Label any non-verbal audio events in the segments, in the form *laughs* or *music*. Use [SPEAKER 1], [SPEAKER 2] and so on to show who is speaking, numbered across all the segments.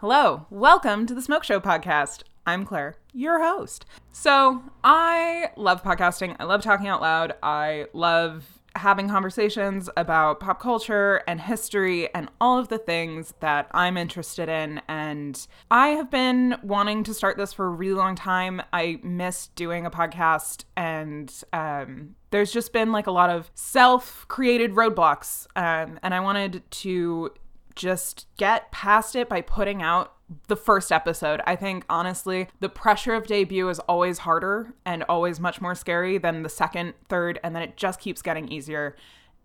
[SPEAKER 1] Hello, welcome to the Smoke Show podcast. I'm Claire, your host. So, I love podcasting. I love talking out loud. I love having conversations about pop culture and history and all of the things that I'm interested in. And I have been wanting to start this for a really long time. I miss doing a podcast, and um, there's just been like a lot of self created roadblocks. Um, and I wanted to just get past it by putting out the first episode. I think honestly, the pressure of debut is always harder and always much more scary than the second, third, and then it just keeps getting easier.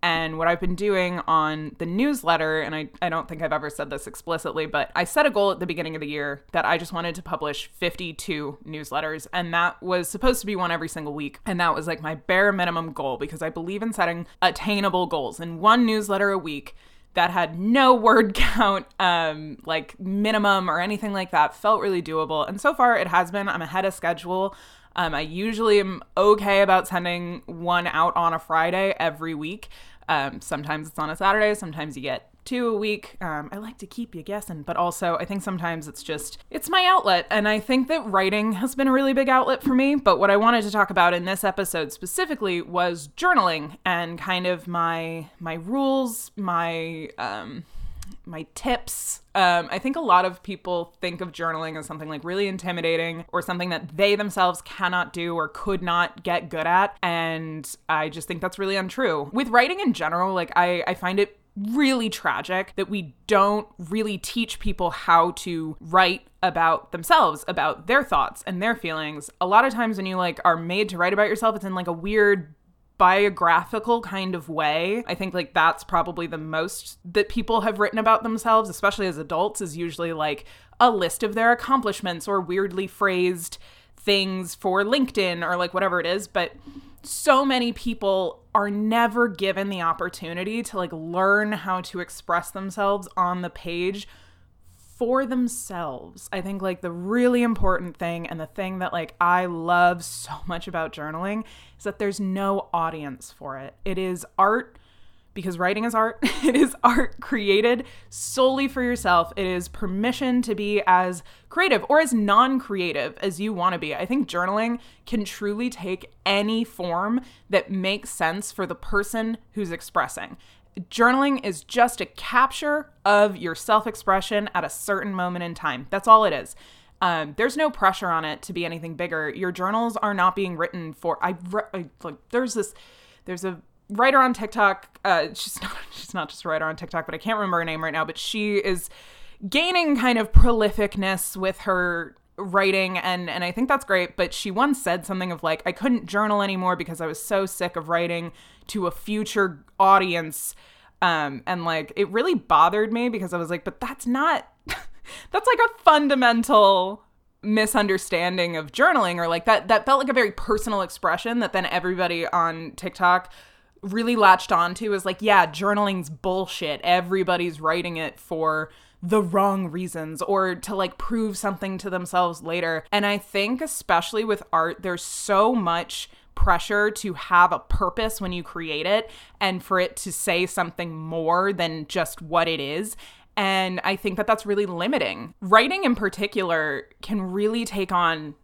[SPEAKER 1] And what I've been doing on the newsletter, and I, I don't think I've ever said this explicitly, but I set a goal at the beginning of the year that I just wanted to publish 52 newsletters. And that was supposed to be one every single week. And that was like my bare minimum goal because I believe in setting attainable goals. And one newsletter a week that had no word *laughs* count, um, like minimum or anything like that, felt really doable. And so far it has been. I'm ahead of schedule. Um, I usually am okay about sending one out on a Friday every week. Um, sometimes it's on a Saturday, sometimes you get two a week. Um, I like to keep you guessing, but also I think sometimes it's just it's my outlet, and I think that writing has been a really big outlet for me. But what I wanted to talk about in this episode specifically was journaling and kind of my my rules, my um, my tips. Um, I think a lot of people think of journaling as something like really intimidating or something that they themselves cannot do or could not get good at. And I just think that's really untrue. With writing in general, like I, I find it really tragic that we don't really teach people how to write about themselves, about their thoughts and their feelings. A lot of times when you like are made to write about yourself, it's in like a weird biographical kind of way. I think like that's probably the most that people have written about themselves, especially as adults, is usually like a list of their accomplishments or weirdly phrased things for LinkedIn or like whatever it is, but so many people are never given the opportunity to like learn how to express themselves on the page for themselves. I think like the really important thing and the thing that like I love so much about journaling is that there's no audience for it. It is art because writing is art. *laughs* It is art created solely for yourself. It is permission to be as creative or as non creative as you want to be. I think journaling can truly take any form that makes sense for the person who's expressing. Journaling is just a capture of your self expression at a certain moment in time. That's all it is. Um, there's no pressure on it to be anything bigger. Your journals are not being written for. I, I like. There's this. There's a writer on TikTok. Uh, she's *laughs* not she's not just a writer on TikTok, but I can't remember her name right now. But she is gaining kind of prolificness with her writing and and I think that's great but she once said something of like I couldn't journal anymore because I was so sick of writing to a future audience um and like it really bothered me because I was like but that's not *laughs* that's like a fundamental misunderstanding of journaling or like that that felt like a very personal expression that then everybody on TikTok really latched onto is like, yeah, journaling's bullshit. Everybody's writing it for the wrong reasons or to like prove something to themselves later. And I think, especially with art, there's so much pressure to have a purpose when you create it and for it to say something more than just what it is. And I think that that's really limiting. Writing in particular can really take on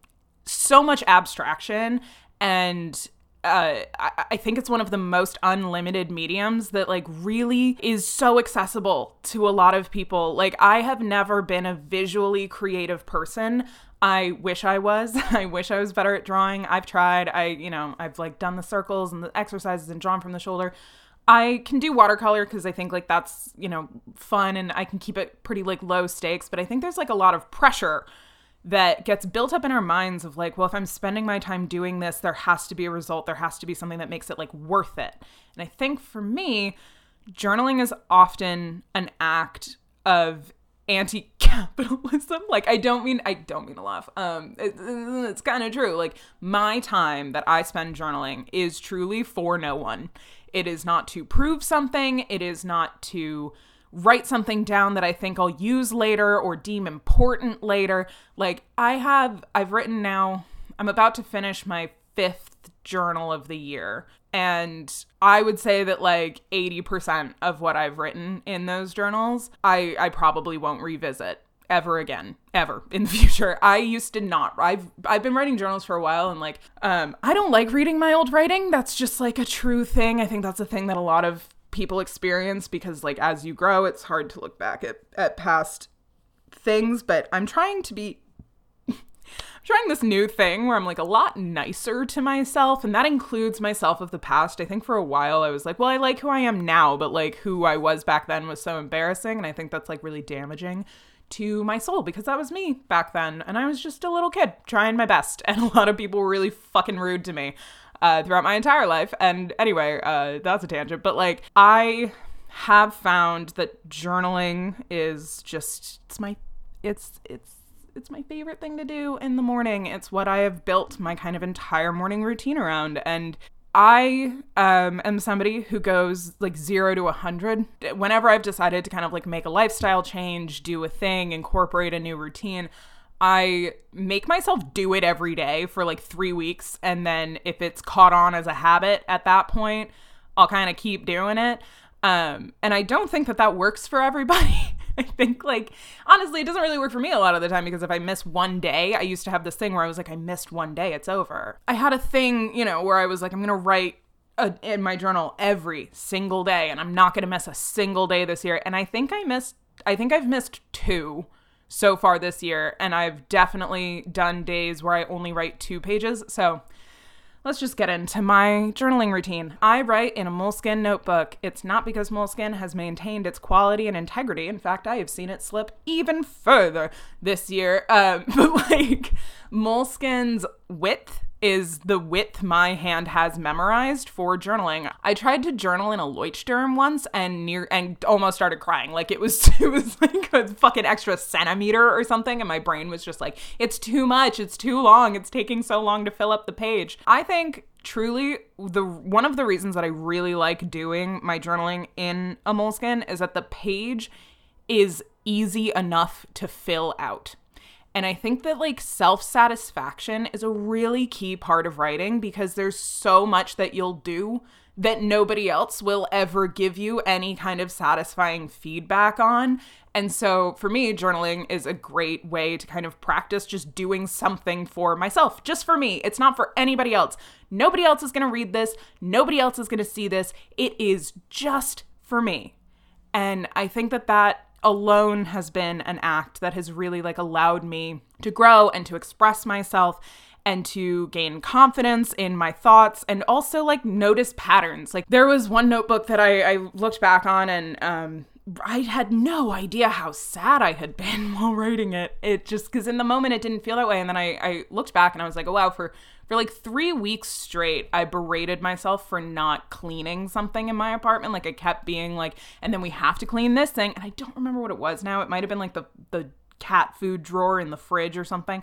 [SPEAKER 1] so much abstraction and uh, I, I think it's one of the most unlimited mediums that like really is so accessible to a lot of people. Like I have never been a visually creative person. I wish I was. *laughs* I wish I was better at drawing. I've tried. I, you know, I've like done the circles and the exercises and drawn from the shoulder. I can do watercolor because I think like that's, you know, fun and I can keep it pretty like low stakes, but I think there's like a lot of pressure that gets built up in our minds of like, well, if I'm spending my time doing this, there has to be a result. There has to be something that makes it like worth it. And I think for me, journaling is often an act of anti-capitalism. *laughs* Like i don't mean i don't mean to laugh. Um it, it's kind of true. Like my time that i spend journaling is truly for no one. It is not to prove something. It is not to write something down that I think I'll use later or deem important later. Like I have I've written now I'm about to finish my fifth journal of the year. And I would say that like 80% of what I've written in those journals, I, I probably won't revisit ever again ever *laughs* in the future. I used to not. I've I've been writing journals for a while and like um I don't like reading my old writing. That's just like a true thing. I think that's a thing that a lot of people experience because like as you grow, it's hard to look back at at past things, but I'm trying to be *laughs* I'm trying this new thing where I'm like a lot nicer to myself, and that includes myself of the past. I think for a while I was like, well, I like who I am now, but like who I was back then was so embarrassing, and I think that's like really damaging to my soul because that was me back then, and I was just a little kid trying my best, *laughs* and a lot of people were really fucking rude to me uh, throughout my entire life. And anyway, uh, that's a tangent, but like I have found that journaling is just it's my it's it's it's my favorite thing to do in the morning. It's what I have built my kind of entire morning routine around. And I um, am somebody who goes like zero to a 100. Whenever I've decided to kind of like make a lifestyle change, do a thing, incorporate a new routine, I make myself do it every day for like three weeks. And then if it's caught on as a habit at that point, I'll kind of keep doing it. Um, and I don't think that that works for everybody. *laughs* I think like honestly, it doesn't really work for me a lot of the time because if I miss one day, I used to have this thing where I was like, I missed one day, it's over. I had a thing, you know, where I was like, I'm gonna write a, in my journal every single day, and I'm not gonna miss a single day this year. And I think I missed, I think I've missed two so far this year, and I've definitely done days where I only write two pages. So Let's just get into my journaling routine. I write in a Moleskine notebook. It's not because Moleskine has maintained its quality and integrity. In fact, I have seen it slip even further this year. Um, *laughs* but like Moleskine's width is the width my hand has memorized for journaling. I tried to journal in a Leuchtturm once and near and almost started crying. Like it was *laughs* it was like a fucking extra centimeter or something and my brain was just like it's too much, it's too long, it's taking so long to fill up the page. I think truly the one of the reasons that I really like doing my journaling in a Moleskine is that the page is easy enough to fill out. And I think that like self satisfaction is a really key part of writing because there's so much that you'll do that nobody else will ever give you any kind of satisfying feedback on. And so for me, journaling is a great way to kind of practice just doing something for myself, just for me. It's not for anybody else. Nobody else is going to read this, nobody else is going to see this. It is just for me. And I think that that alone has been an act that has really like allowed me to grow and to express myself and to gain confidence in my thoughts and also like notice patterns. Like there was one notebook that I, I looked back on and um I had no idea how sad I had been *laughs* while writing it. It just because in the moment it didn't feel that way. And then I, I looked back and I was like, oh wow, for for like three weeks straight, I berated myself for not cleaning something in my apartment. Like I kept being like, and then we have to clean this thing. And I don't remember what it was now. It might have been like the the cat food drawer in the fridge or something.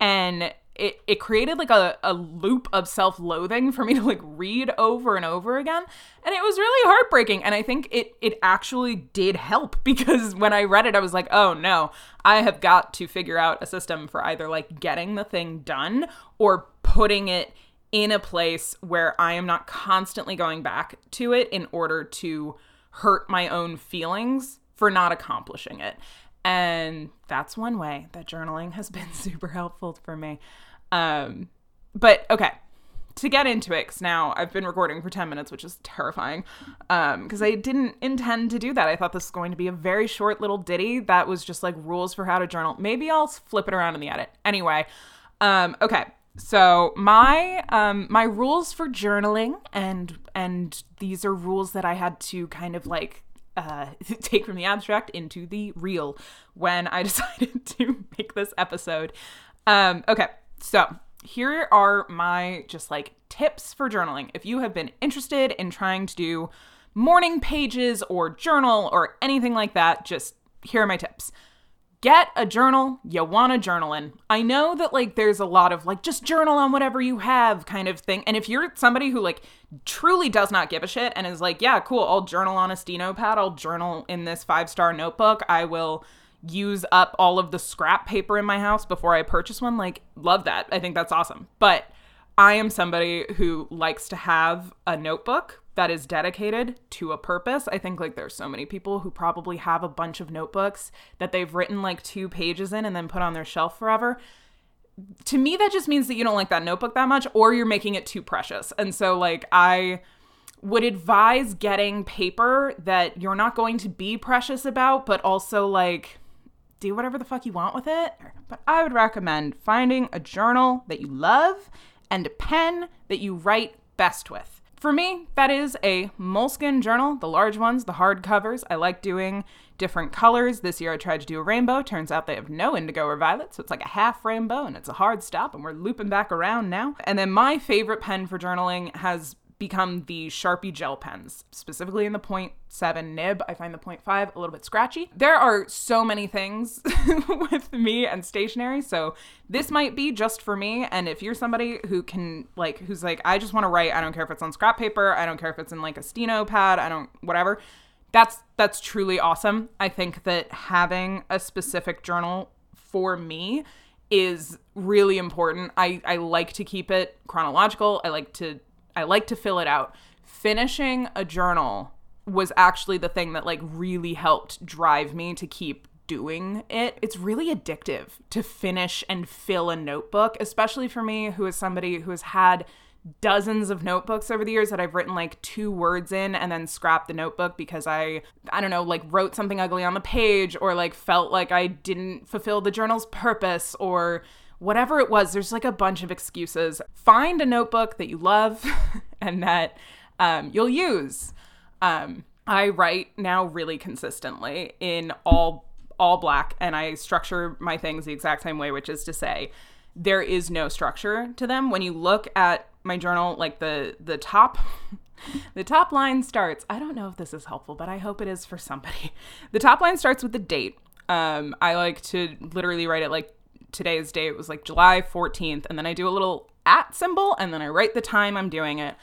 [SPEAKER 1] And it, it created like a, a loop of self-loathing for me to like read over and over again and it was really heartbreaking and i think it it actually did help *laughs* because when i read it i was like oh no i have got to figure out a system for either like getting the thing done or putting it in a place where i am not constantly going back to it in order to hurt my own feelings for not accomplishing it and that's one way that journaling has been *laughs* super helpful for me. Um, but okay, to get into it, because now I've been recording for 10 minutes, which is terrifying, because um, I didn't intend to do that. I thought this was going to be a very short little ditty that was just like rules for how to journal. Maybe I'll flip it around in the edit. Anyway, um, okay. So my um my rules for journaling and and these are rules that I had to kind of like uh, *laughs* take from the abstract into the real when I *laughs* decided to make this episode. Um, okay, so here are my just like tips for journaling. If you have been interested in trying to do morning pages or journal or anything like that, just here are my tips get a journal you want to journal in. I know that like there's a lot of like just journal on whatever you have kind of thing. And if you're somebody who like truly does not give a shit and is like, yeah, cool, I'll journal on a steno pad, I'll journal in this five star notebook, I will use up all of the scrap paper in my house before I purchase one. Like, love that. I think that's awesome. But I am somebody who likes to have a notebook that is dedicated to a purpose. I think like there's so many people who probably have a bunch of notebooks that they've written like two pages in and then put on their shelf forever. To me that just means that you don't like that notebook that much or you're making it too precious. And so like I would advise getting paper that you're not going to be precious about but also like do whatever the fuck you want with it. But I would recommend finding a journal that you love and a pen that you write best with. For me, that is a Moleskine journal, the large ones, the hard covers. I like doing different colors. This year I tried to do a rainbow. Turns out they have no indigo or violet, so it's like a half rainbow and it's a hard stop, and we're looping back around now. And then my favorite pen for journaling has become the Sharpie gel pens, specifically in the 0.7 nib. I find the 0.5 a little bit scratchy. There are so many things *laughs* with me and stationery, so this might be just for me. And if you're somebody who can, like, who's like, I just want to write, I don't care if it's on scrap paper, I don't care if it's in like a steno pad, I don't, whatever. That's that's truly awesome. I think that having a specific journal for me is really important. I, I like to keep it chronological. I like to I like to fill it out. Finishing a journal was actually the thing that like really helped drive me to keep doing it. It's really addictive to finish and fill a notebook, especially for me who is somebody who has had dozens of notebooks over the years that I've written like two words in and then scrapped the notebook because I I don't know like wrote something ugly on the page or like felt like I didn't fulfill the journal's purpose or whatever it was, there's like a bunch of excuses. Find a notebook that you love *laughs* and that um, you'll use. Um, I write now really consistently in all all black, and I structure my things the exact same way, which is to say, there is no structure to them. When you look at my journal, like the the top. *laughs* The top line starts. I don't know if this is helpful, but I hope it is for somebody. *laughs* The top line starts with the date. Um, I like to literally write it like today's date was like July 14th, and then I do a little at symbol, and then I write the time I'm doing it.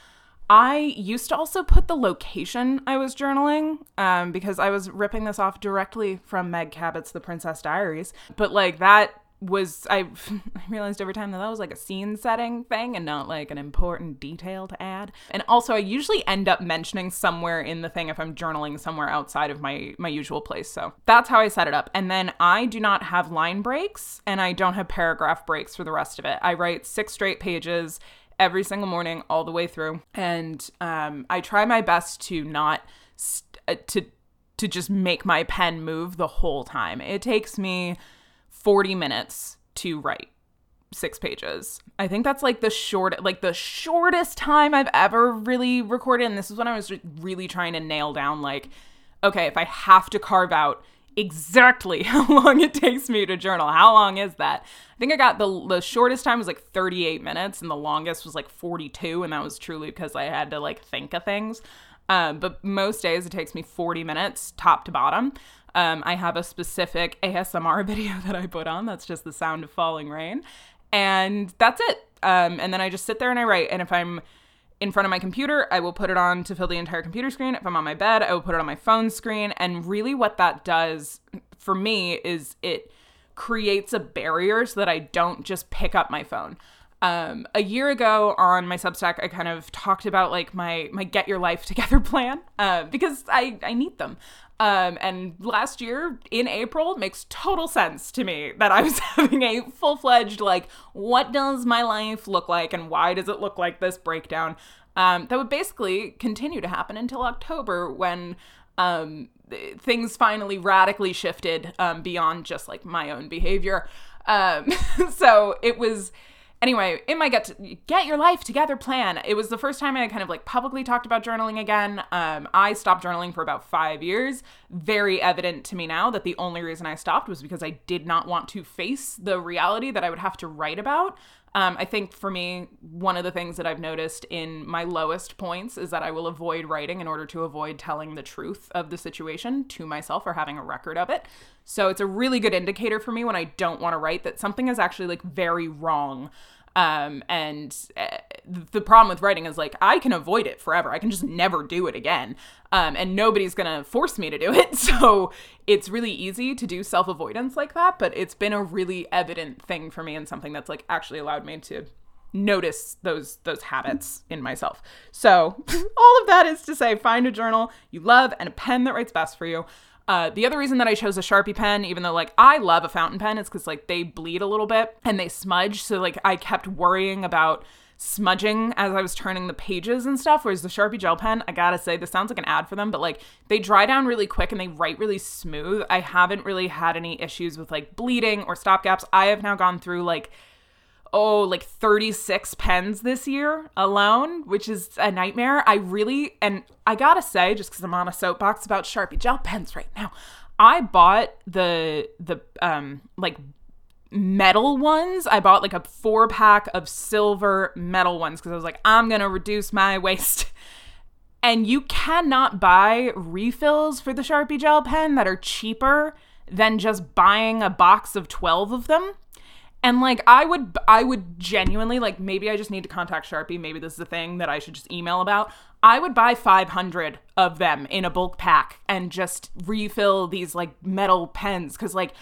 [SPEAKER 1] I used to also put the location I was journaling um, because I was ripping this off directly from Meg Cabot's The Princess Diaries. But like that was I, *laughs* I realized over time that that was like a scene setting thing and not like an important detail to add. And also I usually end up mentioning somewhere in the thing if I'm journaling somewhere outside of my my usual place. So that's how I set it up. And then I do not have line breaks and I don't have paragraph breaks for the rest of it. I write six straight pages every single morning all the way through. And um, I try my best to not st- uh, to to just make my pen move the whole time. It takes me 40 minutes to write six pages. I think that's like the short like the shortest time I've ever really recorded and this is when I was really trying to nail down like okay, if I have to carve out exactly *laughs* how long it takes me to journal, how long is that? I think I got the the shortest time was like 38 minutes and the longest was like 42 and that was truly because I had to like think of things. Um, but most days it takes me 40 minutes top to bottom. Um, I have a specific ASMR *laughs* video that I put on. That's just the sound of falling rain. And that's it. Um, and then I just sit there and I write. And if I'm in front of my computer, I will put it on to fill the entire computer screen. If I'm on my bed, I will put it on my phone screen. And really, what that does for me is it creates a barrier so that I don't just pick up my phone. Um, a year ago on my Substack, I kind of talked about like my my get your life together *laughs* plan uh, because I I need them. Um, and last year in April makes total sense to me that I was *laughs* having a full fledged, like, what does my life look like and why does it look like this breakdown? Um, that would basically continue to happen until October when um, things finally radically shifted um, beyond just like my own behavior. Um, *laughs* so it was anyway, in my get to, get your life together plan, it was the first time I kind of like publicly talked about journaling again. Um, I stopped journaling for about five years. Very evident to me now that the only reason I stopped was because I did not want to face the reality that I would have to write about. Um, I think for me, one of the things that I've noticed in my lowest points is that I will avoid writing in order to avoid telling the truth of the situation to myself or having a record of it. So it's a really good indicator for me when I don't want to write that something is actually like very wrong. Um, and uh, the problem with writing is like I can avoid it forever. I can just never do it again. Um, and nobody's gonna force me to do it. *laughs* So it's really easy to do self avoidance like that. But it's been a really evident thing for me and something that's like actually allowed me to notice those those habits in myself. So, *laughs* all of that is to say find a journal you love and a pen that writes best for you. Uh, the other reason that I chose a Sharpie pen, even though like I love a fountain pen, is because like they bleed a little bit and they smudge. So like I kept worrying about smudging as I was turning the pages and stuff. Whereas the Sharpie gel pen, I gotta say, this sounds like an ad for them, but like they dry down really quick and they write really smooth. I haven't really had any issues with like bleeding or stop gaps. I have now gone through like oh, like 36 pens this year alone, which is a nightmare. I really, and I gotta say, just because I'm on a soapbox about Sharpie gel pens right now, I bought the, the, um, like metal ones. I bought like a four pack of silver metal ones because I was like, I'm gonna reduce my *laughs* waste. And you cannot buy refills for the Sharpie gel pen that are cheaper than just buying a box of 12 of them. And like I would I would genuinely like maybe I just need to contact Sharpie, maybe this is a thing that I should just email about. I would buy 500 of them in a bulk pack and just refill these like metal pens cuz like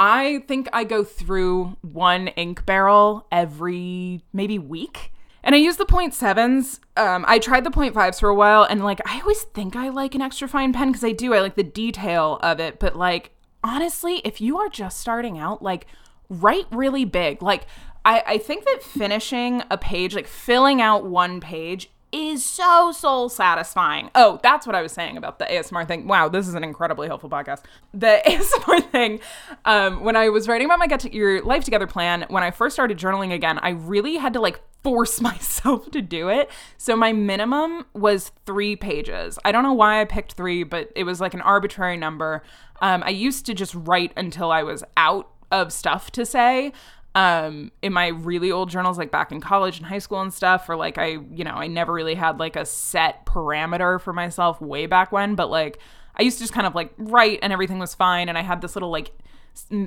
[SPEAKER 1] I think I go through one ink barrel every maybe week. And I use the point sevens. Um, I tried the point fives for a while, and like I always think I like an extra fine pen because I do. I like the detail of it. But like honestly, if you are just starting out, like write really big. Like, I, I think that finishing a page, like filling out one page, is so soul satisfying. Oh, that's what I was saying about the ASMR thing. Wow, this is an incredibly helpful podcast. The *laughs* ASMR thing, um, when I was writing about my Get to Your Life Together plan, when I first started journaling again, I really had to like force *laughs* myself to do it. So my minimum was three pages. I don't know why I picked three, but it was like an arbitrary number. Um, I used to just write until I was out of stuff to say um in my really old journals like back in college and high school and stuff or like I you know I never really had like a set parameter for myself way back when but like I used to just kind of like write and everything was fine and I had this little like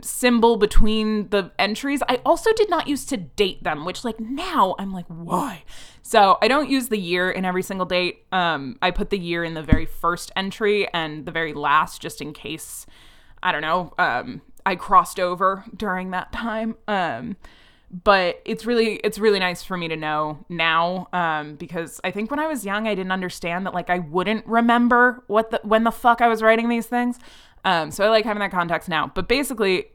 [SPEAKER 1] symbol between the entries. I also did not use to date them, which like now I'm like why? So, I don't use the year in every single date. Um I put the year in the very first entry and the very last just in case I don't know, um I crossed over during that time. Um, but it's really it's really nice for me to know now um, because I think when I was young I didn't understand that like I wouldn't remember what the when the fuck I was writing these things. Um, so I like having that context now. But basically,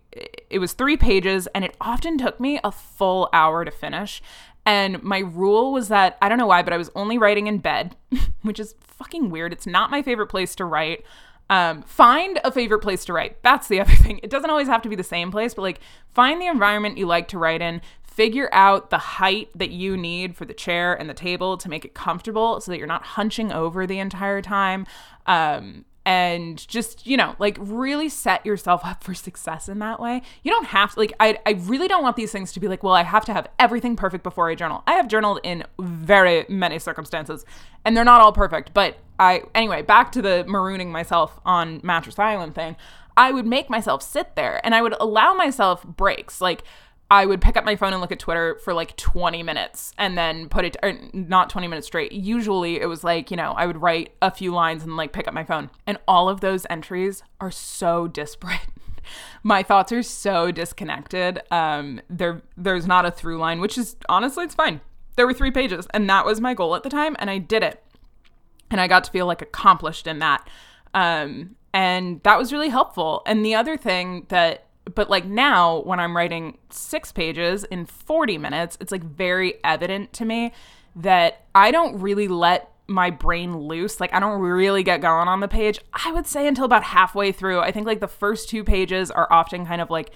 [SPEAKER 1] it was three pages, and it often took me a full hour to finish. And my rule was that I don't know why, but I was only writing in bed, *laughs* which is fucking weird. It's not my favorite place to write. Um, find a favorite place to write. That's the *laughs* other thing. It doesn't always have to be the same place, but like find the environment you like to write in. Figure out the height that you need for the chair and the table to make it comfortable so that you're not hunching over the entire time. Um, and just you know like really set yourself up for success in that way. You don't have to like I, I really don't want these things to be like well i have to have everything perfect before i journal. I have journaled in very many circumstances and they're not all perfect but i anyway back to the marooning myself on mattress island thing i would make myself sit there and i would allow myself breaks. Like I would pick up my phone and look at Twitter for like 20 minutes and then put it, or not 20 minutes straight. Usually it was like, you know, I would write a few lines and like pick up my phone. And all of those entries are so *laughs* disparate. my thoughts are so disconnected. Um, there, there's not a through line, which is honestly, it's fine. There were three pages and that was my goal at the time. And I did it. And I got to feel like accomplished in that. Um, and that was really helpful. And the other thing that but like now when i'm writing six pages in 40 minutes it's like very evident to me that i don't really let my brain loose. Like i don't really get going on the page. I would say until about halfway through. I think like the first two pages are often kind of like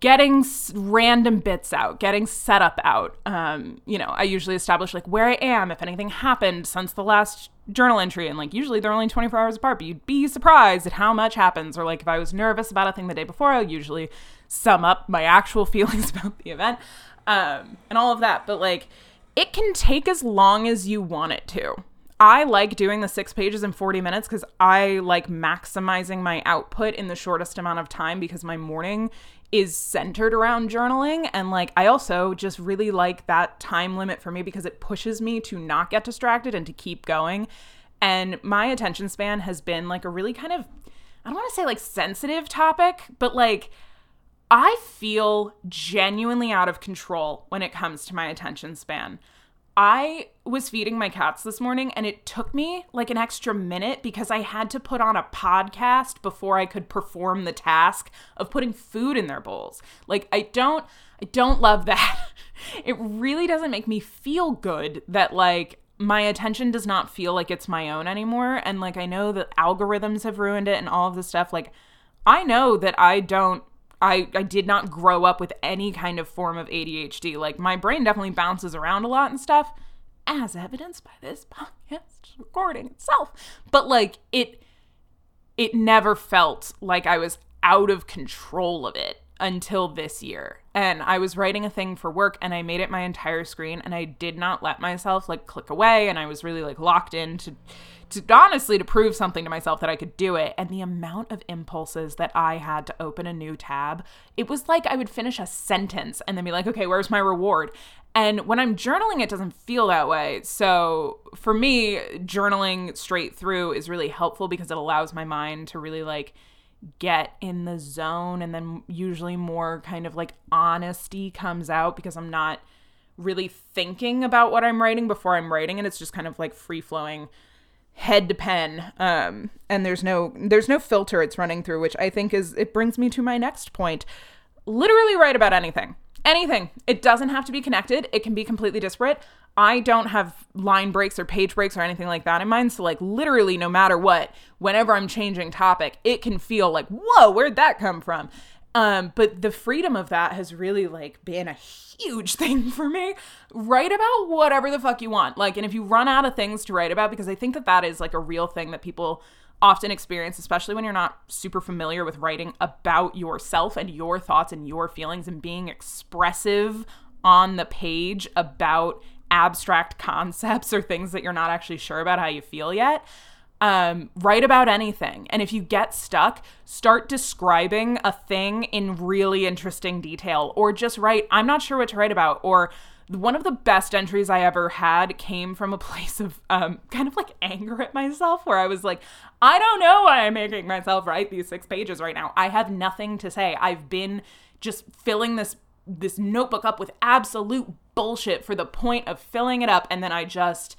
[SPEAKER 1] getting random bits out, getting setup out. Um, you know, I usually establish like where I am, if anything happened since the last journal entry, and like usually they're only 24 hours apart, but you'd be surprised at how much happens. Or like if I was nervous about a thing the day before, I'll usually sum up my actual *laughs* feelings about the event um, and all of that. But like it can take as long as you want it to. I like doing the six pages in 40 minutes because I like maximizing my output in the shortest amount of time because my morning is centered around journaling. And like, I also just really like that time limit for me because it pushes me to not get distracted and to keep going. And my attention span has been like a really kind of, I don't want to say like sensitive topic, but like, I feel genuinely out of control when it comes to my attention span. I was feeding my cats this morning and it took me like an extra minute because I had to put on a podcast before I could perform the task of putting food in their bowls. Like I don't I don't love *laughs* that. it really doesn't make me feel good that like my attention does not feel like it's my own anymore and like I know that algorithms have ruined it and all of this stuff like I know that I don't I, I did not grow up with any kind of form of ADHD. Like my brain definitely bounces around a lot and stuff, as evidenced by this *laughs* podcast recording itself. But like it it never felt like I was out of control of it until this year. And I was writing a thing for work and I made it my entire screen and I did not let myself like click away and I was really like locked into to honestly to prove something to myself that I could do it. And the amount of impulses that I had to open a new tab, it was like I would finish a sentence and then be like, okay, where's my reward? And when I'm journaling, it doesn't feel that way. So for me, journaling straight through is really helpful because it allows my mind to really like get in the zone. And then usually more kind of like honesty comes out because I'm not really thinking about what I'm writing before I'm writing. And it's just kind of like free flowing head to pen um, and there's no there's no filter it's running through which i think is it brings me to my next point. Literally write about anything anything. It doesn't have to be connected. It can be completely disparate. I don't have line breaks or page breaks or anything like that in mind. So like literally no matter what whenever i'm changing topic it can feel like whoa where'd that come from um, but the freedom of that has really like been a huge *laughs* thing for me. Write about whatever the fuck you want. Like, and if you run out of things to write about, because I think that that is like a real thing that people often experience, especially when you're not super familiar with writing about yourself and your thoughts and your feelings and being expressive on the page about abstract *laughs* concepts or things that you're not actually sure about how you feel yet um, write about anything. And if you get stuck, start describing a thing in really interesting detail, or just write, I'm not sure what to write about, or one of the best entries I ever had came from a *laughs* place of um, kind of like anger at myself, where I was like, I don't know why I'm making myself write these six pages right now. I have nothing to say. I've been just filling this this notebook up with absolute bullshit for the point of filling it up, and then I just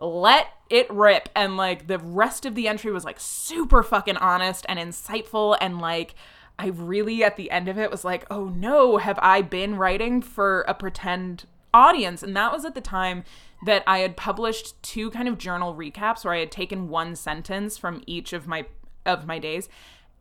[SPEAKER 1] let it rip and like the rest of the entry was like super fucking honest and insightful and like I really at the end of it was like, "Oh no, have I been writing for a pretend audience?" And that was at the time that I had published two kind of journal recaps where I had taken one sentence from each of my of my days.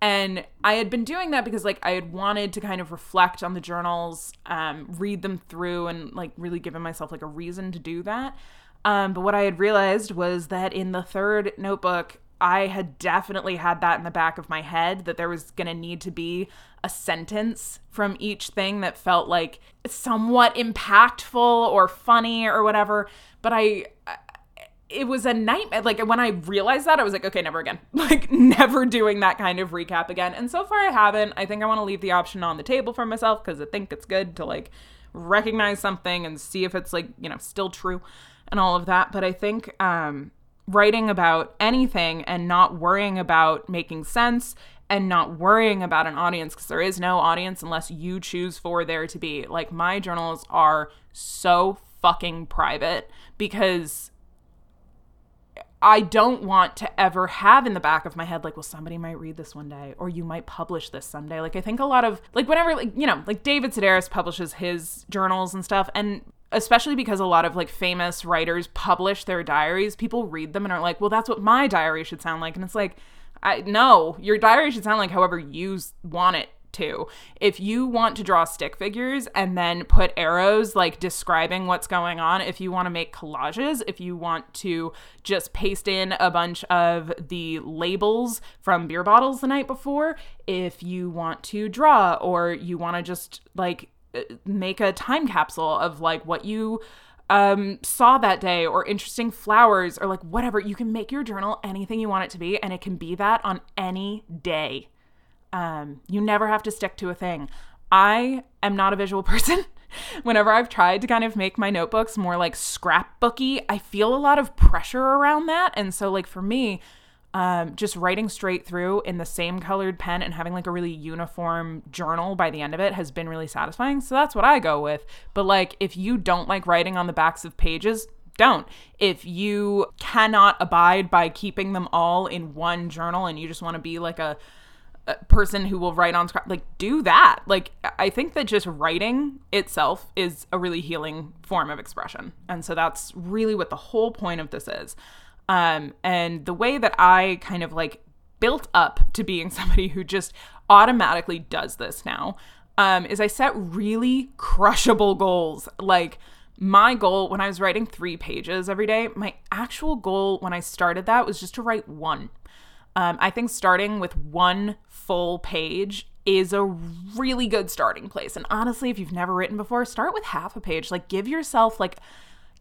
[SPEAKER 1] And I had been doing that because like I had wanted to kind of reflect on the journals, um, read them through and like really given myself like a reason to do that. Um, but what I had realized was that in the third notebook, I had definitely had that in the back of my head that there was going to need to be a sentence from each thing that felt like somewhat impactful or funny or whatever. But I, it was a nightmare. Like when I realized that, I was like, okay, never again. *laughs* Like never doing that kind of recap again. And so far, I haven't. I think I want to leave the option on the table for myself because I think it's good to like recognize something and see if it's like you know still true and all of that. But I think um, writing about anything and not worrying about making sense and not worrying about an audience because there is no audience unless you choose for there to be. Like my journals are so fucking private because I don't want to ever have in the back of my head, like, well, somebody might read this one day, or you might publish this someday. Like, I think a lot of, like, whenever, like, you know, like David Sedaris publishes his journals and stuff, and especially because a lot of like famous writers publish their diaries, people read them and are like, well, that's what my diary should sound like. And it's like, I no, your diary should sound like however you want it to. If you want to draw stick figures and then put arrows like describing what's going on, if you want to make collages, if you want to just paste in a bunch of the labels from beer bottles the night before, if you want to draw or you want to just like make a time capsule of like what you um, saw that day or interesting flowers or like whatever. You can make your journal anything you want it to be, and it can be that on any day. Um, you never have to stick to a thing. I am not a visual *laughs* person. Whenever I've tried to kind of make my notebooks more like scrapbooky, I feel a lot of pressure around that. And so, like, for me, um, just writing straight through in the same colored pen and having like a really uniform journal by the end of it has been really satisfying. So that's what I go with. But like, if you don't like writing on the backs of pages, don't. If you cannot abide by keeping them all in one journal and you just want to be like a, a person who will write on scrap, like do that. Like I think that just writing itself is a really healing form of expression. And so that's really what the whole point of this is. Um, and the way that I kind of like built up to being *laughs* somebody who just automatically does this now um, is I set really crushable goals. Like my goal when I was writing three pages every day, my actual goal when I started that was just to write one. Um, I think starting with one full page is a really good starting place. And honestly, if you've never written before, start with half a page. Like, give yourself like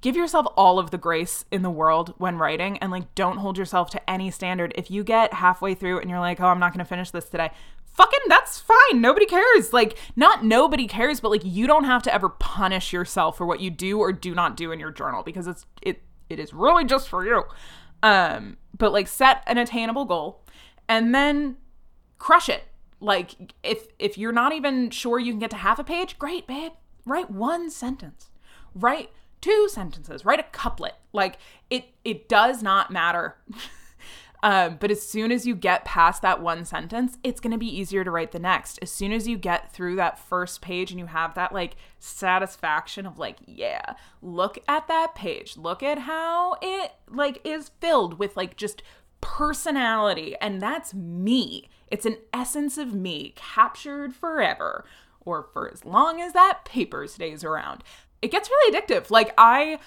[SPEAKER 1] give yourself all of the grace in the world when writing and like don't hold yourself to any standard. If you get halfway through and you're like, "Oh, I'm not going to finish this today." Fucking that's fine. Nobody cares. Like not nobody cares, but like you don't have to ever punish yourself for what you do or do not do in your journal because it's it it is really just for you. Um but like set an attainable goal and then crush it. Like if if you're not even sure you can get to half a page, great, babe. Write one sentence. Write two sentences, write a couplet. Like it it does not matter. *laughs* um, but as soon as you get past that one sentence, it's going to be easier to write the next. As soon as you get through that first page and you have that like satisfaction of like, yeah, look at that page. Look at how it like is filled with like just personality and that's me. It's an essence of me captured forever or for as long as that paper stays around it gets really addictive. Like I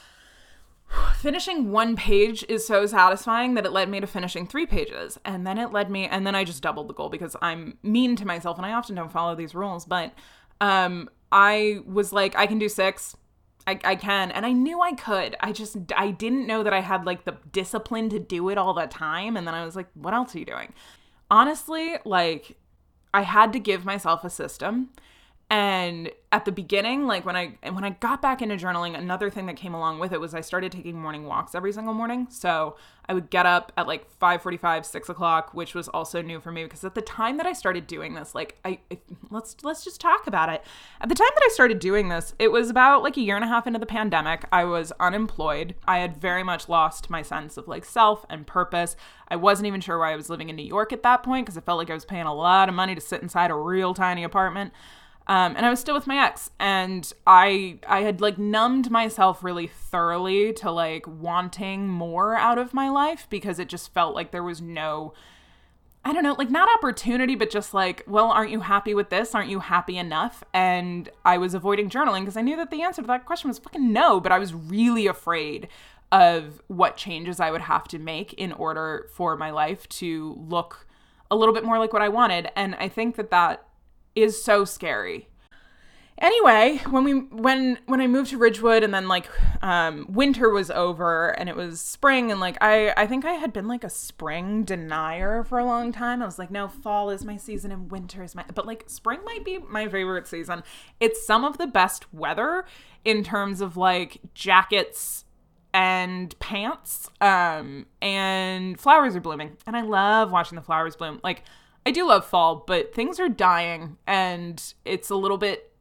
[SPEAKER 1] *sighs* finishing one page is so satisfying that it led me to finishing three pages. And then it led me and then i just doubled the goal because i'm mean to myself and i often don't follow these rules but um i was like i can do six. I, I can. And i knew i could. I just i didn't know that i had like the discipline to do it all the time. And then i was like what else are you doing? Honestly like i had to give myself a system and at the beginning like when i when i got back into journaling another thing that came along with it was i started taking morning walks every single morning. So i would get up at like 5.45 6 o'clock which was also new for me because at the time that i started doing this like i let's let's just talk about it. At the time that i started doing this it was about like a year and a half into the pandemic. I was unemployed. I had very much lost my sense of like self and purpose. I wasn't even sure why i was living in new york at that point because it felt like i was paying a lot of money to sit inside a real tiny apartment um, and I was still with my ex, and I I had like numbed myself really thoroughly to like wanting more out of my life because it just felt like there was no I don't know, like not opportunity, but just like, well, aren't you happy with this? Aren't you happy enough? And I was avoiding journaling because I knew that the answer to that question was fucking no, but I was really afraid of what changes I would have to make in order for my life to look a little bit more like what I wanted. And I think that that is so scary. Anyway, when we when when I moved to Ridgewood and then like um winter was over and it was spring and like I I think I had been like a spring denier for a long time. I was like, no, fall is my season and winter is my but like spring might be my favorite season. It's some of the best weather in terms of like jackets and pants um and flowers are blooming and I love watching the flowers bloom. Like I do love fall, but things are dying and it's a little bit,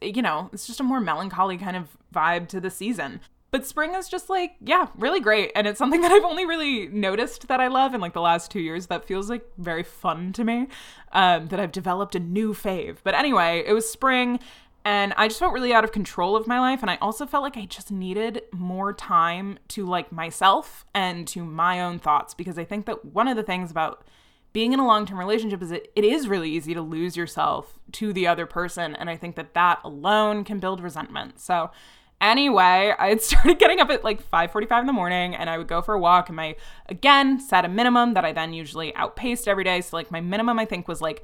[SPEAKER 1] you know, it's just a more melancholy kind of vibe to the season. But spring is just like, yeah, really great. And it's something *laughs* that I've only really noticed that I love in like the last two years that feels like very fun to me, um, that I've developed a new fave. But anyway, it was spring and I just felt really out of control of my life. And I also felt like I just needed more time to like myself and to my own thoughts because I think that one of the things about being in a long-term relationship is it, it is really easy to lose yourself to the other person and i think that that alone can build resentment. So anyway i had *laughs* started getting up at like 5.45 in the morning and i would go for a walk and my again set a minimum that i then usually outpaced every day. So like my minimum i think was like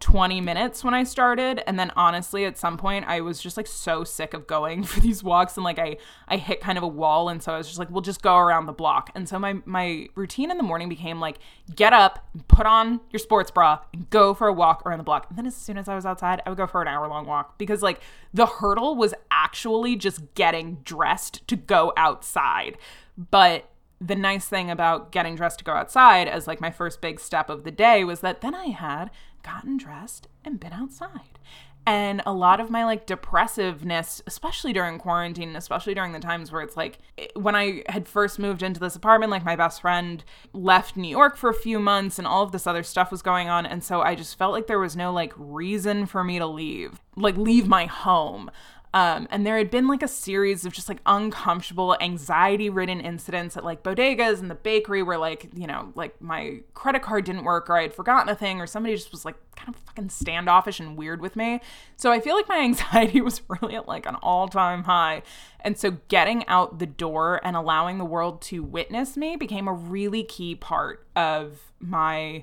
[SPEAKER 1] 20 minutes when I started and then honestly at some point I was just like so sick of going *laughs* for these walks and like I I hit kind of a wall and so I was just like we'll just go around the block. And so my my routine in the morning became like get up, put on your sports bra and go for a walk around the block. And then as soon as I was outside, I would go for an hour long walk because like the hurdle was actually just getting dressed to go outside. But the nice thing about getting dressed to go outside as like my first big step of the day was that then I had gotten dressed and been outside. And a lot of my like depressiveness, especially during quarantine, especially during the times where it's like when I had first moved into this apartment, like my best friend left New York for a few months and all of this other stuff was going on. And so I just felt like there was no like reason for me to leave, like leave my home. Um, and there had been like a series of just like uncomfortable, anxiety ridden incidents at like bodegas and the bakery where like, you know, like my credit card didn't work or I had forgotten a thing or somebody just was like kind of fucking standoffish and weird with me. So I feel like my *laughs* anxiety was really at like an all time high. And so getting out the door and allowing the world to witness me became a really key part of my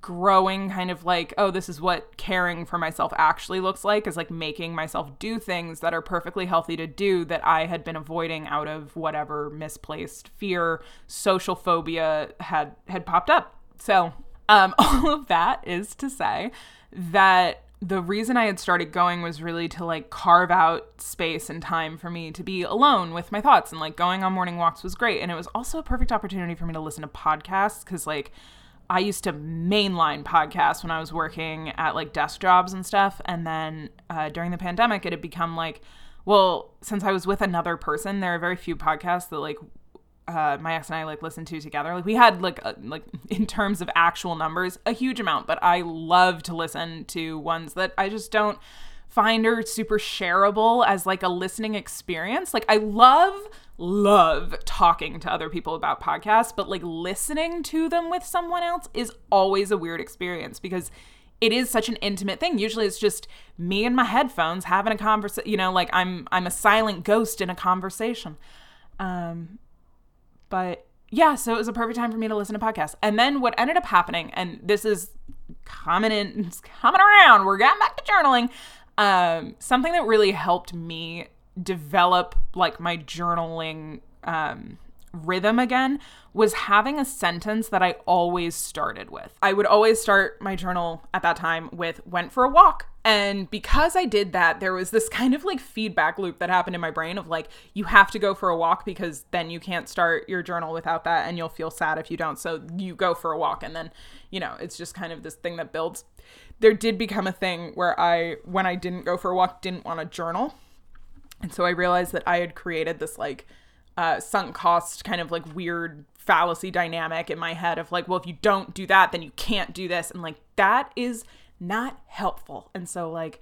[SPEAKER 1] growing kind of like oh this is what caring for myself actually looks like is like making myself do things that are perfectly healthy to do that I had been avoiding out of whatever misplaced fear social phobia had had popped up. So um *laughs* all of that is to say that the reason I had started going was really to like carve out space and time for me to be alone with my thoughts and like going on morning walks was great. And it was also a perfect opportunity for me to listen to podcasts cuz like I used to mainline podcasts when I was working at like desk jobs and stuff. And then uh, during the pandemic, it had become like, well, since I was with another person, there are very few podcasts that like uh, my ex and I like listened to together. Like we had like a, like *laughs* in terms of actual numbers, a huge amount, but I love to listen to ones that I just don't find are super shareable as like a listening experience. Like I love love talking to other people about podcasts, but like listening to them with someone else is always a weird experience because it is such an intimate thing. Usually it's just me and my headphones having a conversation, you know, like I'm I'm a silent ghost in a conversation. Um but yeah, so it was a perfect time for me to listen to podcasts. And then what ended up happening, and this is coming in, coming around, we're getting back to journaling. Um, something that really helped me develop like my journaling um, rhythm again was having a sentence that I always started with. I would always start my journal at that time with went for a walk. And because I did that, there was this *laughs* kind of like feedback loop that happened in my brain of like, you have to go for a walk because then you can't start your journal without that and you'll feel sad if you don't. So you go for a walk and then, you know, it's just kind of this thing that builds. There did become a thing where I, when I didn't go for a walk, didn't want to journal and so I realized that I had created this like uh, sunk cost kind of like weird fallacy dynamic in my head of like, well, if you don't do that, then you can't do this. And like, that is not helpful. And so, like,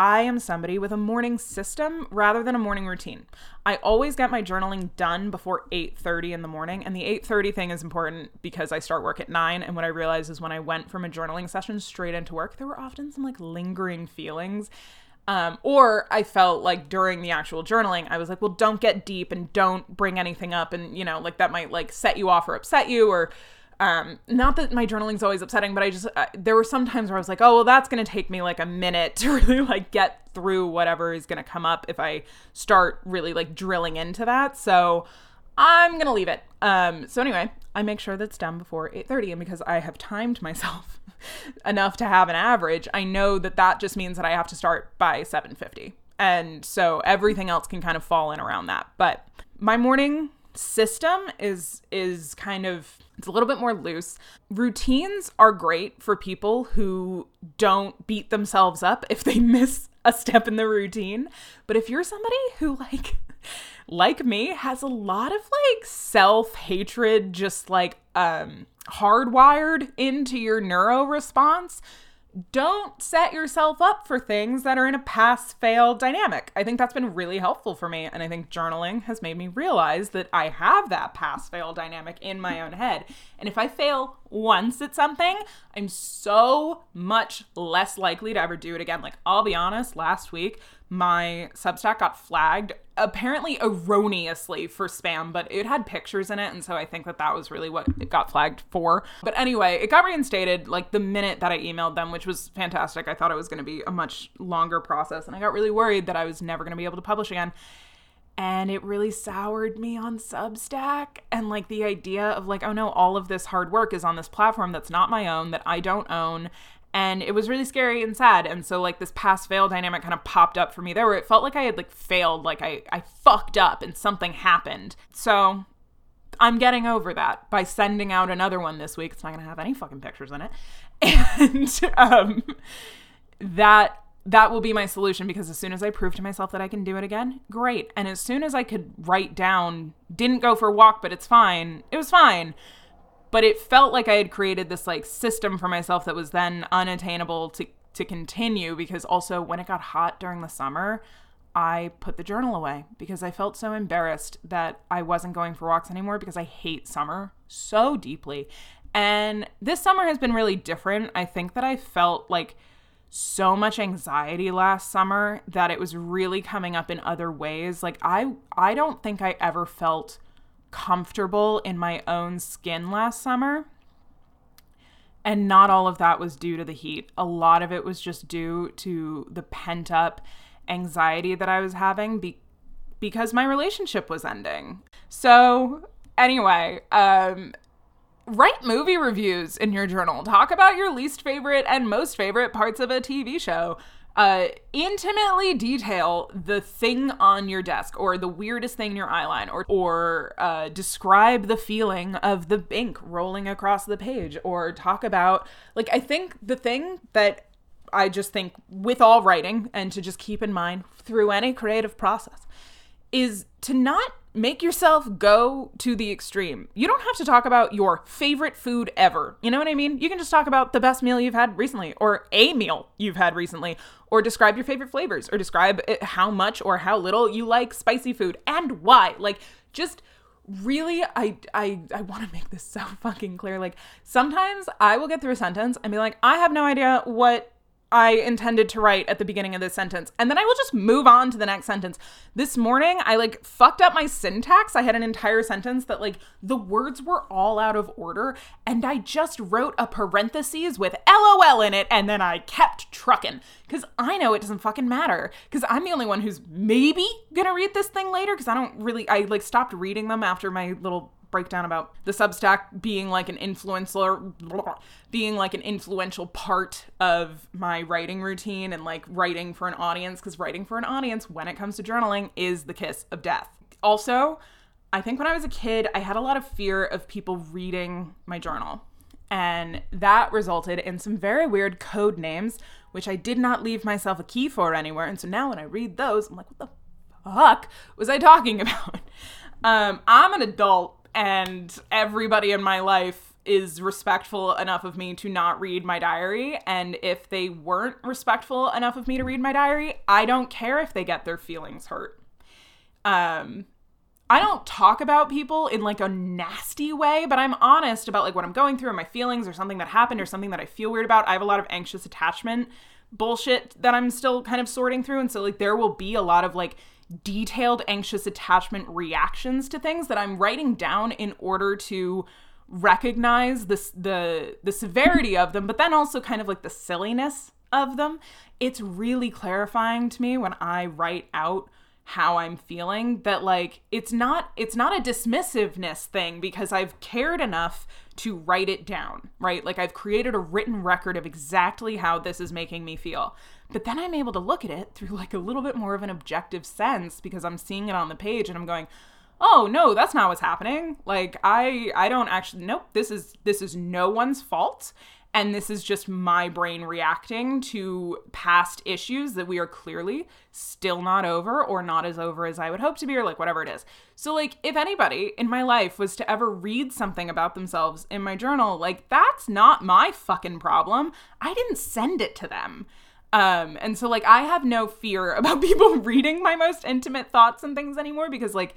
[SPEAKER 1] I am somebody with a morning system rather than a morning routine. I always get my journaling done before 8:30 in the morning, and the 8:30 thing is important because I start work at 9 and what I realized is when I went from a journaling session straight into work, there were often some like lingering feelings um, or I felt like during the actual journaling, I was like, well, don't get deep and don't bring anything up. And, you know, like that might like set you off or upset you or, um, not that my journaling's always upsetting, but I just, uh, there were some times where I was like, oh, well, that's going to take me like a minute to *laughs* really like get through whatever is going to come up if I start really like drilling into that. So I'm going to leave it. Um, so anyway, I make sure that's done before 8:30 and because I have timed myself *laughs* enough to have an average, I know that that just means that I have to start by 7:50. And so everything else can kind of fall in around that. But my morning system is is kind of it's a little bit more loose. Routines are great for people who don't beat themselves up if they *laughs* miss a step in the routine. But if you're somebody who like like me has a lot of like self-hatred just like um hardwired into your neuro response, don't set yourself up for things that are in a pass fail dynamic. I think that's been really helpful for me. And I think journaling has made me realize that I have that pass fail dynamic in my own head. And if I fail once at something, I'm so much less likely to ever do it again. Like, I'll be honest, last week, my Substack got flagged, apparently erroneously for spam, but it had pictures in it. And so I think that that was really what it got flagged for. But anyway, it got reinstated like the minute that I emailed them, which was fantastic. I thought it was going to be a much longer process. And I got really worried that I was never going to be able to publish again. And it really soured me on Substack. And like the idea of like, oh no, all of this hard work is on this platform that's not my own, that I don't own and it was really scary and sad and so like this pass fail dynamic kind of popped up for me there where it felt like i had like failed like i i fucked up and something happened so I'm getting over that by sending out another one this week. It's not going to have any fucking pictures in it. *laughs* And um, that that will be my solution because as soon as I prove to myself that I can do it again, great. And as soon as I could write down, didn't go for a walk, but it's fine. It was fine. But it felt like I had created this like system for myself that was then unattainable to to continue because also when it got hot during the summer, I put the journal away because I felt so embarrassed that I wasn't going for walks anymore because I hate summer so deeply. And this summer has been really different. I think that I felt like so much anxiety last summer that it was really coming up in other ways. Like I I don't think I ever felt comfortable in my own skin last summer. And not all of that was due to the heat. A lot of it was just due to the pent up anxiety that I was having be- because my relationship was ending. So, anyway, um, write movie reviews in your journal. Talk about your least favorite and most favorite parts of a TV show. Uh, intimately detail the thing on your desk or the weirdest thing in your eyeline or or uh, describe the feeling of the ink rolling across the page or talk about like I think the thing that I just think with all writing and to just keep in mind through any creative process is to not make yourself go to the extreme. You don't have to talk about your favorite food ever. You know what I mean? You can just talk about the best meal you've had recently or a meal you've had recently or describe your favorite flavors or describe how much or how little you like spicy food and why. Like just really I I I want to make this so *laughs* fucking clear. Like sometimes I will get through a sentence and be like, I have no idea what I intended to write at the beginning of this sentence. And then I will just move on to the next sentence. This morning, I like fucked up my syntax. I had an entire sentence that like the words were all out of order. And I just wrote a parentheses with LOL in it. And then I kept trucking because I know it doesn't fucking matter. Because I'm the only one who's maybe gonna read this thing later. Because I don't really, I like stopped reading them after my little breakdown about the Substack being like an influencer, being like an influential part of my writing routine and like writing for an audience, because writing for an audience when it comes to journaling is the kiss of death. Also, I think when I was a kid, I had a lot of fear of people reading my journal. And that resulted in some very weird code names, which I did not leave myself a key for anywhere. And so now when I read those, I'm like, what the fuck was I talking *laughs* about? Um, I'm an adult and everybody in my life is respectful enough of me to not read my diary. And if they weren't respectful enough of me to read my diary, I don't care if they get their feelings hurt. Um, I don't talk about people in like a nasty way, but I'm honest about like what I'm going through and my feelings or something that happened or something that I feel weird about. I have a lot of anxious attachment bullshit that I'm still kind of sorting through. And so like there will be a lot of like detailed anxious attachment reactions to things that I'm writing down in order to recognize the the the severity of them, but then also kind of like the silliness of them. It's really clarifying to me when I write out how I'm feeling that like it's not it's not a dismissiveness thing because I've cared enough to write it down, right? Like I've created a written record of exactly how this is making me feel. But then I'm able to look at it through like a little bit more of an objective sense because I'm seeing it on the page and I'm going, "Oh, no, that's not what's happening." Like I I don't actually nope, this is this is no one's fault and this is just my brain reacting to past issues that we are clearly still not over or not as over as I would hope to be or like whatever it is. So like if anybody in my life was to ever read something about themselves in my journal, like that's not my fucking problem. I didn't send it to them. Um, and so like I have no fear *laughs* about people reading my most intimate thoughts and things anymore because like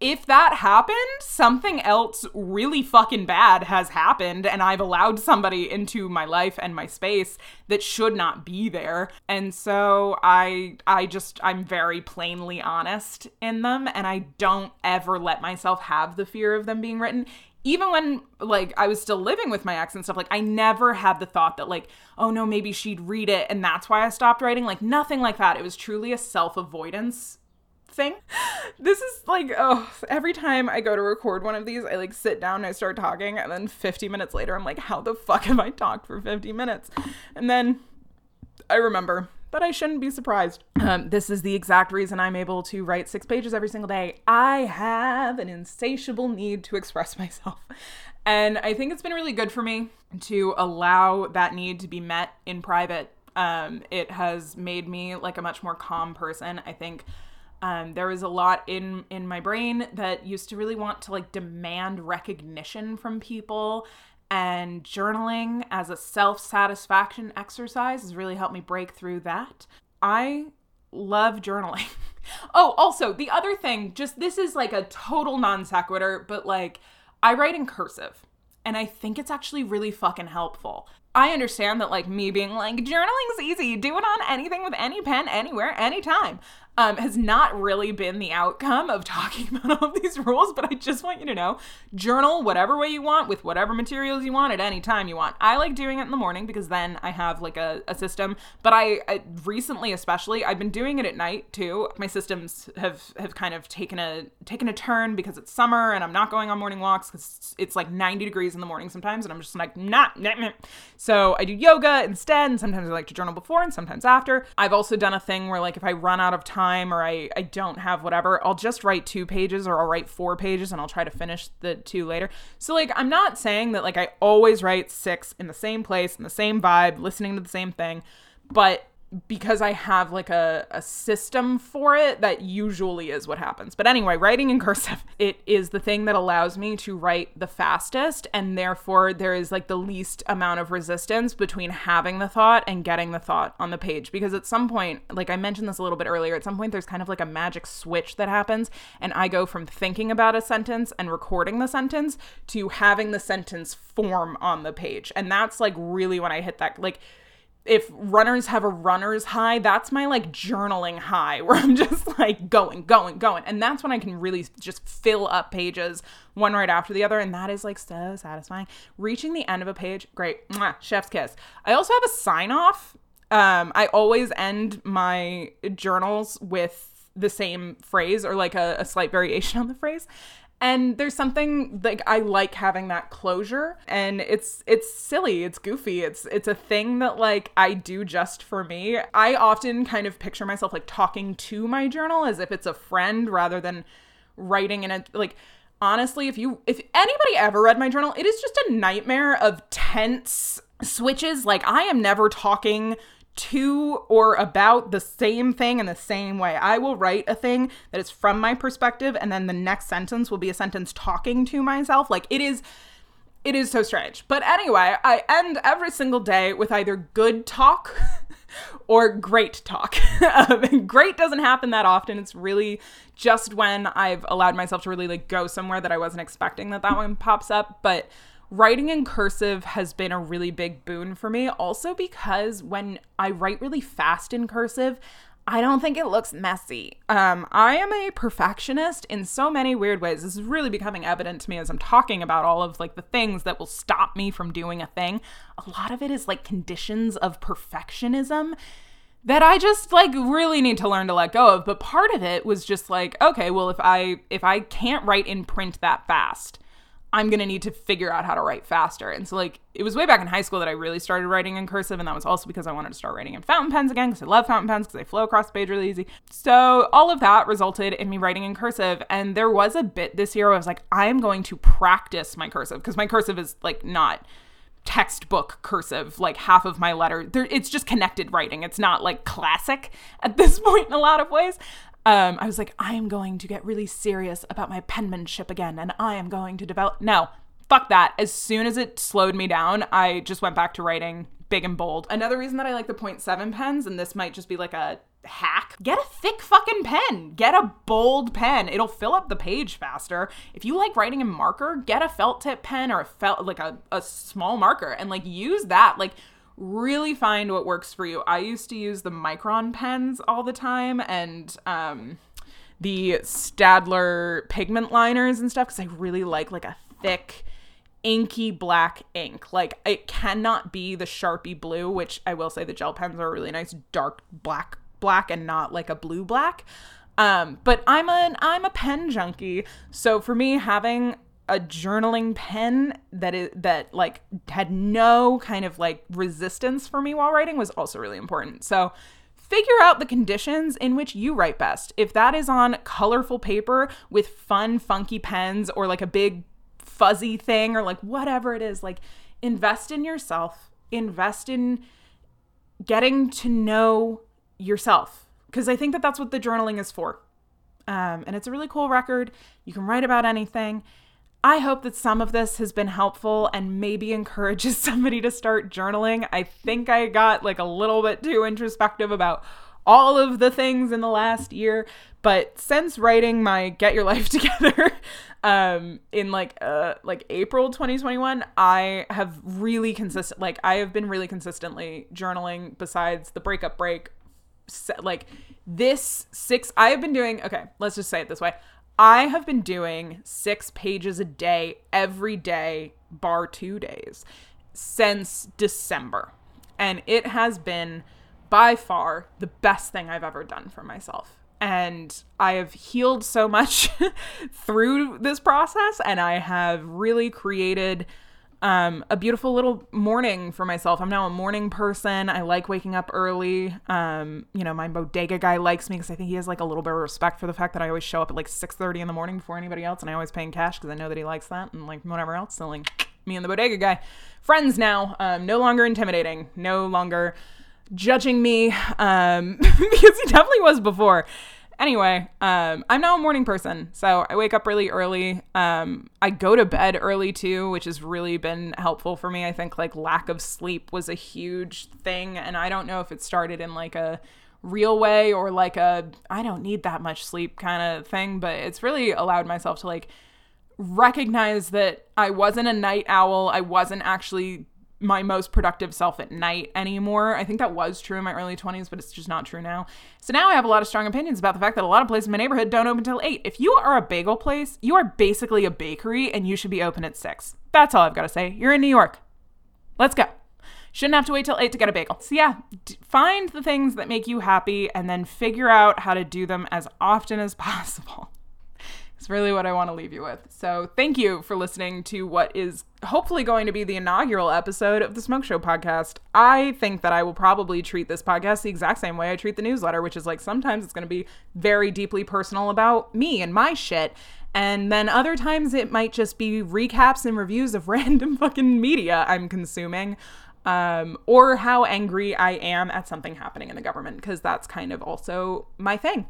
[SPEAKER 1] if that happened, something else really fucking bad has happened, and I've allowed somebody into my life and my space that should not be there. And so I I just I'm very plainly honest in them, and I don't ever let myself have the fear of them being written even when like I was still living with my ex and stuff, like I never had the thought that like, oh no, maybe she'd read it and that's why I stopped writing. Like nothing like that. It was truly a self-avoidance thing. This is like, oh, every time I go to record one of these, I like sit down and I start talking, and then 50 minutes later, I'm like, how the fuck have I talked for 50 minutes? And then I remember that I shouldn't be surprised. Um, this is the exact reason I'm able to write six pages every single day. I have an insatiable need to express *laughs* myself. And I think it's been really good for me to allow that need to be met in private. Um, it has made me like a much more calm person. I think um, there was a lot in in my brain that used to really want to like demand recognition from people and journaling as a self satisfaction exercise has really helped me break through that. I love journaling. *laughs* oh, also, the other thing, just this is like a total non sequitur, but like I write in cursive and I think it's actually really fucking helpful. I understand that, like, me being like, journaling's easy, do it on anything with any pen, anywhere, anytime um, has not really been the outcome of talking *laughs* about all of these rules, but I just want you to know journal whatever way you want with whatever materials you want at any time you want. I like doing it in the morning because then I have like a, a system, but I, I recently especially I've been doing it at night too. My systems have have kind of taken a taken a turn because it's summer and I'm not going on morning walks because it's like 90 degrees in the morning sometimes and I'm just like nah, nah, nah. So I do yoga instead and sometimes I like to journal before and sometimes after. I've also done a thing where like if I run out of time time or I, I don't have whatever, I'll just write two pages or I'll write four pages and I'll try to finish the two later. So, like, I'm not saying that, like, I always write six in the same place, in the same vibe, listening to the same thing, but because I have like a, a system for it, that usually is what happens. But anyway, writing in cursive, *laughs* it is the thing that allows me to write the fastest. And therefore, there is like the least amount of resistance between having the thought and getting the thought on the page. Because at some point, like I mentioned this a little bit earlier, at some point, there's kind of like a magic switch that happens. And I go from thinking about a sentence and recording the sentence to having the sentence form on the page. And that's like really when I hit that, like, if runners have a runner's high, that's my like journaling high *laughs* where I'm just like going, going, going. And that's when I can really just fill up pages one right after the other. And that is like so satisfying. Reaching the end of a page, great. Mwah, chef's kiss. I also have a sign off. Um, I always end my journals with the same phrase or like a, a slight variation on the phrase and there's something like I like having that closure and it's it's silly, it's goofy. It's it's a thing that like I do just for me. I often kind of picture myself like talking to my journal as if it's a friend rather than writing in a like honestly if you if anybody ever read my journal, it is just a nightmare of tense switches. Like I am never talking to or about the same thing in the same way. I will write a thing that is from my perspective and then the next sentence will be a sentence talking to myself. Like it is it is so strange. But anyway, I end every single day with either good talk *laughs* or great talk. *laughs* um, great doesn't happen that often. It's really just when I've allowed myself to really like go somewhere that I wasn't expecting that that one pops up, but writing in cursive has been a really big boon for me. Also, because when I write really fast in cursive, I don't think it looks messy. Um, I am a perfectionist in so many weird ways. This is really becoming evident to me as I'm talking about all of like the things that will stop me from doing a thing. A lot of it is like conditions of perfectionism that I just like really need to learn to let go of. But part of it was just like, okay, well if I if I can't write in print that fast, I'm going to need to figure out how to write faster. And so, like, it was way back in high school that I really started writing in cursive. And that was also because I wanted to start writing in fountain pens again because I love fountain pens because they flow across the page really easy. So, all of that resulted in me writing in cursive. And there was a bit this year where I was like, I am going to practice my cursive because my cursive is like not textbook cursive like half of my letter it's just connected writing it's not like classic at this *laughs* point in a lot of ways um, I was like, I am going to get really serious about my penmanship again, and I am going to develop. No, fuck that. As soon as it slowed me down, I just went back to writing big and bold. Another reason that I like the 0.7 pens, and this might just be like a hack, get a thick fucking pen. Get a bold pen. It'll fill up the page faster. If you like writing in marker, get a felt tip pen or a felt like a, a small marker and like use that. Like really find what works for you. I used to use the Micron pens all the time and um, the Staedtler pigment liners and stuff because I really like like a thick inky black ink. Like it cannot be the Sharpie blue, which I will say the gel pens are a really nice dark black black and not like a blue black. Um, but I'm an I'm a pen junkie. So for me having a journaling pen that is that like had no kind of like resistance for me while writing was also really important. So figure out the conditions in which you write best. If that is on colorful paper with fun, funky pens or like a big fuzzy thing or like whatever it is, like invest in yourself, invest in getting to know yourself. Because I think that that's what the journaling is for. Um, and it's a really cool record. You can write about anything. I hope that some of this has been helpful and maybe *laughs* encourages somebody to start journaling. I think I got like a little bit too introspective about all of the things in the last year, but since writing my Get Your Life *laughs* Together um in like uh like April 2021, I have really consistent like I have been really consistently journaling besides the breakup break like this six I have been doing okay, let's just say it this way. I have been doing six pages a day every day, bar two days, since December. And it has been by far the best thing I've ever done for myself. And I have healed so much *laughs* through this process, and I have really created um, a beautiful little morning for myself. I'm now a morning person. I like waking up early. Um, you know, my bodega guy likes me because I think he has like a little bit of respect for the fact that I always show up at like 6:30 in the morning before anybody else, and I always pay in cash because I know that he likes that, and like whatever else. So like me and the bodega guy, friends now. Um, no longer intimidating. No longer judging me um, *laughs* because he definitely was before. Anyway, um, I'm now a morning person, so I wake up really early. Um, I go to bed early too, which has really been helpful for me. I think like lack of sleep was a huge thing, and I don't know if it started in like a real way or like a I don't need that much sleep kind of thing, but it's really allowed myself to like recognize that I wasn't a night owl. I wasn't actually my most productive self at night anymore. I think that was true in my early 20s, but it's just not true now. So now I have a lot of strong opinions about the fact that a lot of places in my neighborhood don't open till 8. If you are a bagel place, you are basically a bakery and you should be open at 6. That's all I've got to say. You're in New York. Let's go. Shouldn't have to wait till 8 to get a bagel. So yeah, d- find the things that make you happy and then figure out how to do them as often as *laughs* possible. It's really what I want to leave you with. So, thank you for listening to what is hopefully going to be the inaugural episode of the Smoke Show podcast. I think that I will probably treat this podcast the exact same way I treat the newsletter, which is like sometimes it's going to be very deeply personal about me and my shit. And then other times it might just be recaps and reviews of *laughs* random fucking media I'm consuming. Um, or how angry I am at something happening in the government, because that's kind of also my thing.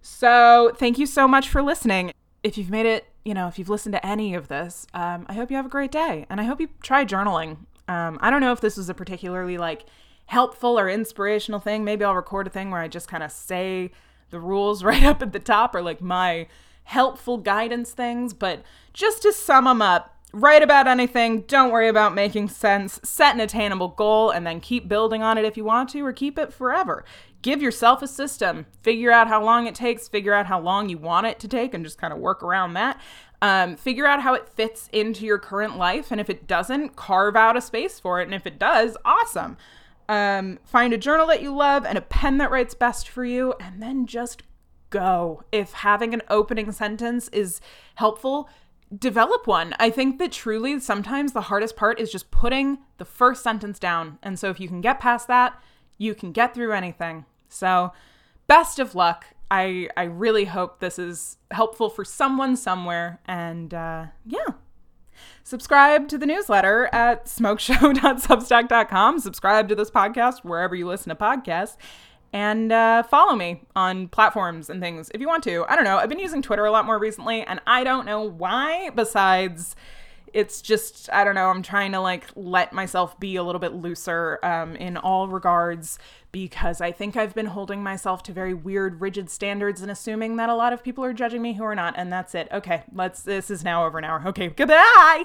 [SPEAKER 1] So, thank you so much for listening if you've made it, you know, if you've listened to any of this, um, I hope you have a great day. And I hope you try journaling. Um, I don't know if this was a particularly like helpful or inspirational thing. Maybe I'll record a thing where I just kind of say the rules *laughs* right up at the top or like my helpful guidance things. But just to sum them up, write about anything. Don't worry about making sense. Set an attainable goal and then keep building on it if you want to or keep it forever give yourself a system. Figure out how long it takes, figure out how long you want it to take, and just kind of work around that. Um, figure out how it fits into your current life. And if it doesn't, carve out a space for it. And if it does, awesome. Um, find a journal that you love and a pen that writes best for you, and then just go. If having an opening sentence is helpful, develop one. I think that truly sometimes the hardest part is just putting the first sentence down. And so if you can get past that, you can get through anything. So, best of luck. I I really hope this is helpful for someone somewhere. And uh, yeah. Subscribe to the newsletter at smokeshow.substack.com. Subscribe to this podcast wherever you listen to podcasts. And uh, follow me on platforms and things if you want to. I don't know. I've been using Twitter a lot more recently, and I don't know why, besides it's just i don't know i'm trying to like let myself be a little bit looser um, in all regards because i think i've been holding myself to very weird rigid standards and assuming that a lot of people are judging me who are not and that's it. Okay let's this is now over an hour. Okay goodbye